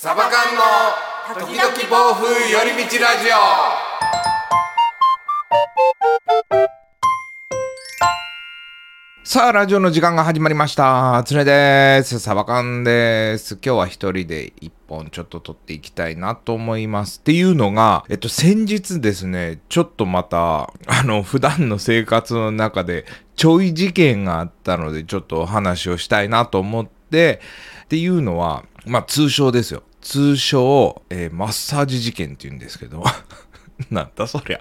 サバ缶の時々暴風寄り道ラジオさあ、ラジオの時間が始まりました。つねです。サバ缶です。今日は一人で一本ちょっと撮っていきたいなと思います。っていうのが、えっと、先日ですね、ちょっとまた、あの、普段の生活の中でちょい事件があったので、ちょっとお話をしたいなと思って、っていうのは、まあ、通称ですよ。通称、えーマッサージ事件って言うんですけど、なんだそりゃ。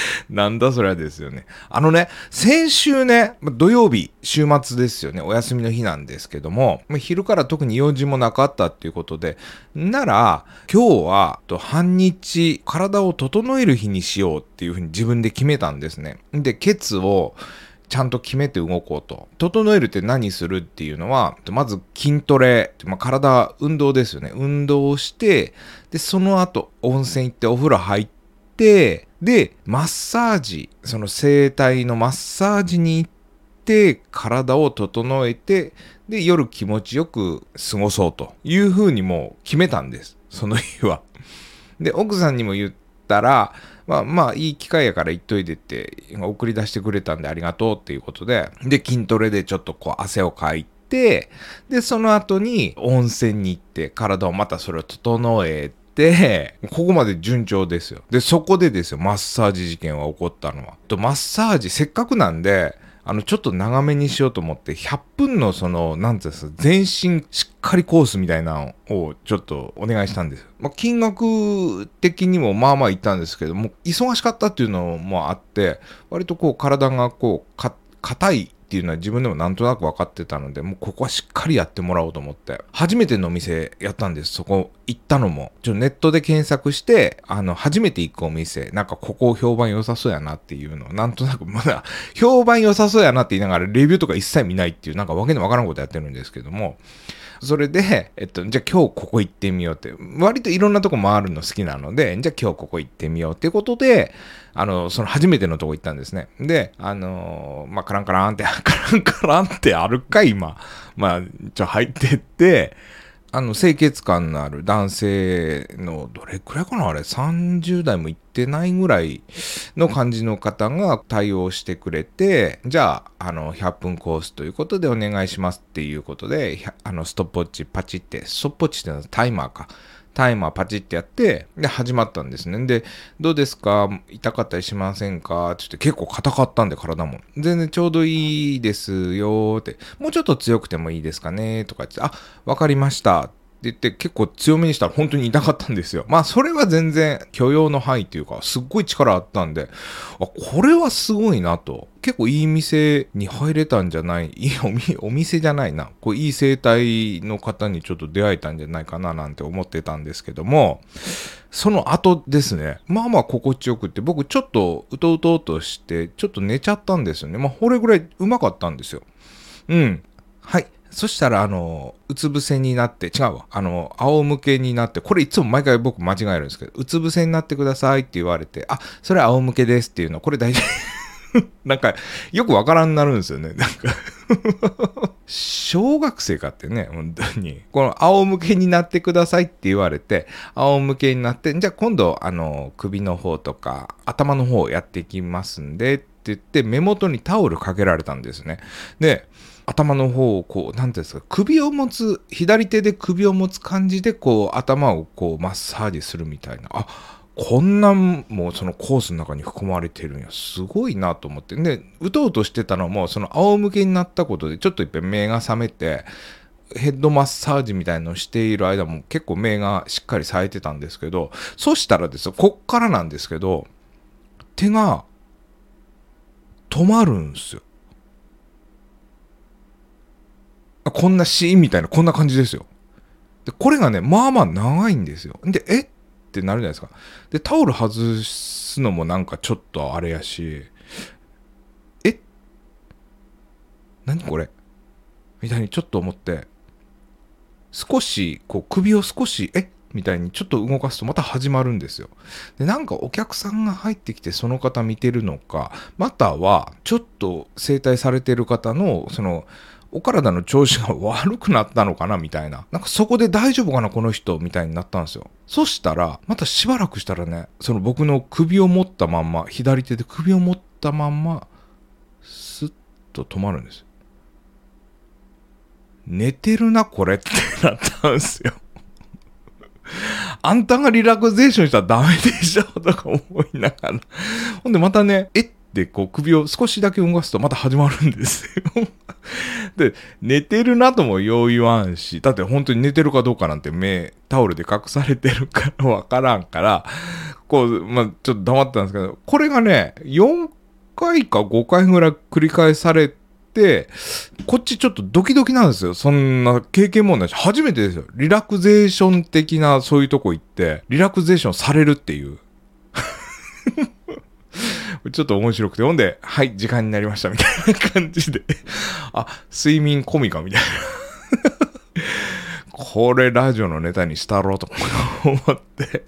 なんだそりゃですよね。あのね、先週ね、土曜日、週末ですよね、お休みの日なんですけども、昼から特に用事もなかったっていうことで、なら、今日は、半日、体を整える日にしようっていうふうに自分で決めたんですね。で、ケツを、ちゃんと決めて動こうと。整えるって何するっていうのは、まず筋トレ、まあ、体、運動ですよね。運動をして、で、その後、温泉行ってお風呂入って、で、マッサージ、その整体のマッサージに行って、体を整えて、で、夜気持ちよく過ごそうというふうにもう決めたんです。その日は。で、奥さんにも言ったら、まあまあいい機会やから言っといてって送り出してくれたんでありがとうっていうことで、で、筋トレでちょっとこう汗をかいて、で、その後に温泉に行って体をまたそれを整えて、ここまで順調ですよ。で、そこでですよ、マッサージ事件は起こったのは。と、マッサージせっかくなんで、あの、ちょっと長めにしようと思って、100分のその、なんていうんですか、全身しっかりコースみたいなのをちょっとお願いしたんです。まあ、金額的にもまあまあいったんですけども、忙しかったっていうのもあって、割とこう体がこう、か、硬いっていうのは自分でもなんとなく分かってたので、もうここはしっかりやってもらおうと思って、初めてのお店やったんです。そこ行ったのも。ちょネットで検索して、あの、初めて行くお店、なんかここ評判良さそうやなっていうのを、なんとなくまだ、評判良さそうやなって言いながら、レビューとか一切見ないっていう、なんかわけのわからんことやってるんですけども、それで、えっと、じゃあ今日ここ行ってみようって、割といろんなとこ回るの好きなので、じゃあ今日ここ行ってみようってことで、あの、その初めてのとこ行ったんですね。で、あのーまあ、カランカランって、カランカランってあるか、今。まあ、ちょ、入ってって、あの、清潔感のある男性の、どれくらいかなあれ、30代も行ってないぐらいの感じの方が対応してくれて、じゃあ、あの、100分コースということでお願いしますっていうことで、あの、ストップウォッチパチって、ストップウォッチってのはタイマーか。タイマーパチってやって、で、始まったんですね。で、どうですか？痛かったりしませんか？って言って結構硬かったんで体も。全然ちょうどいいですよって。もうちょっと強くてもいいですかね？とか言って、あ、わかりました。って言って結構強めにしたら本当に痛かったんですよ。まあそれは全然許容の範囲というかすっごい力あったんで、あ、これはすごいなと。結構いい店に入れたんじゃない、いいおみお店じゃないな。こういい生態の方にちょっと出会えたんじゃないかななんて思ってたんですけども、その後ですね、まあまあ心地よくって、僕ちょっとうとうとうとして、ちょっと寝ちゃったんですよね。まあこれぐらいうまかったんですよ。うん。はい。そしたら、あの、うつ伏せになって、違うわ。あの、仰向けになって、これいつも毎回僕間違えるんですけど、うつ伏せになってくださいって言われて、あ、それ仰向けですっていうの、これ大事。なんか、よくわからんなるんですよね。なんか 小学生かってね、本当に。この仰向けになってくださいって言われて、仰向けになって、じゃあ今度、あの、首の方とか、頭の方をやっていきますんで、って言って、目元にタオルかけられたんですね。で、頭の方をこう、なんていうんですか、首を持つ、左手で首を持つ感じで、こう、頭をこう、マッサージするみたいな。あ、こんなんもそのコースの中に含まれてるんや。すごいなと思って。で、うとうとしてたのも、その仰向けになったことで、ちょっといっぺん目が覚めて、ヘッドマッサージみたいのをしている間も結構目がしっかり冴えてたんですけど、そしたらですよ、こっからなんですけど、手が止まるんですよ。あこんなシーンみたいな、こんな感じですよ。で、これがね、まあまあ長いんですよ。で、え？ってなるじゃないですか。で、タオル外すのもなんかちょっとあれやし、え？何これ？みたいにちょっと思って、少し、こう首を少し、え？みたいにちょっと動かすとまた始まるんですよ。で、なんかお客さんが入ってきてその方見てるのか、またはちょっと整体されてる方の、その、お体の調子が悪くなったのかなみたいな。なんかそこで大丈夫かなこの人みたいになったんですよ。そしたら、またしばらくしたらね、その僕の首を持ったまんま、左手で首を持ったまんま、スッと止まるんです。寝てるな、これってなったんですよ。あんたがリラクゼーションしたらダメでしょとか思いながら。ほんでまたね、えってこう首を少しだけ動かすとまた始まるんですよ。で、寝てるなともよう言わんし、だって本当に寝てるかどうかなんて目、タオルで隠されてるからわからんから、こう、まあちょっと黙ったんですけど、これがね、4回か5回ぐらい繰り返されて、こっちちょっとドキドキなんですよ。そんな経験もないし、初めてですよ。リラクゼーション的なそういうとこ行って、リラクゼーションされるっていう。ちょっと面白くて、ほんで、はい、時間になりましたみたいな感じであ、睡眠込みかみたいな これラジオのネタにしたろうと思って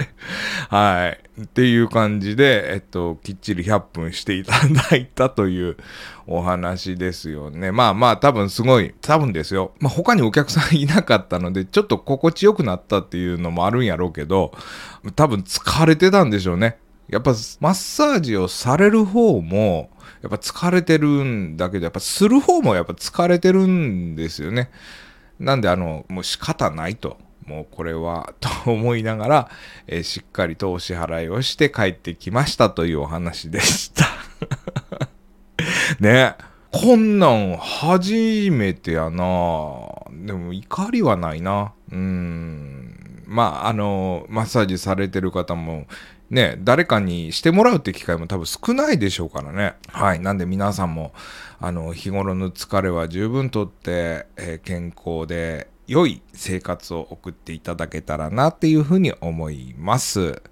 はい。っていう感じで、えっと、きっちり100分していただいたというお話ですよね。まあまあ、多分すごい、多分ですよ。まあ他にお客さんいなかったので、ちょっと心地よくなったっていうのもあるんやろうけど、多分疲れてたんでしょうね。やっぱマッサージをされる方も、やっぱ疲れてるんだけど、やっぱする方もやっぱ疲れてるんですよね。なんであの、もう仕方ないと。もうこれは、と思いながら、えー、しっかりとお支払いをして帰ってきましたというお話でした ね。こんなん初めてやなでも怒りはないな。うん。まあ、あの、マッサージされてる方もね、誰かにしてもらうって機会も多分少ないでしょうからね。はい。なんで皆さんも、あの、日頃の疲れは十分とって、えー、健康で良い生活を送っていただけたらなっていうふうに思います。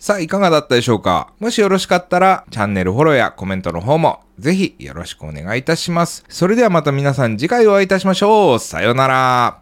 さあ、いかがだったでしょうか？もしよろしかったら、チャンネルフォローやコメントの方も、ぜひよろしくお願いいたします。それではまた皆さん次回お会いいたしましょう。さようなら。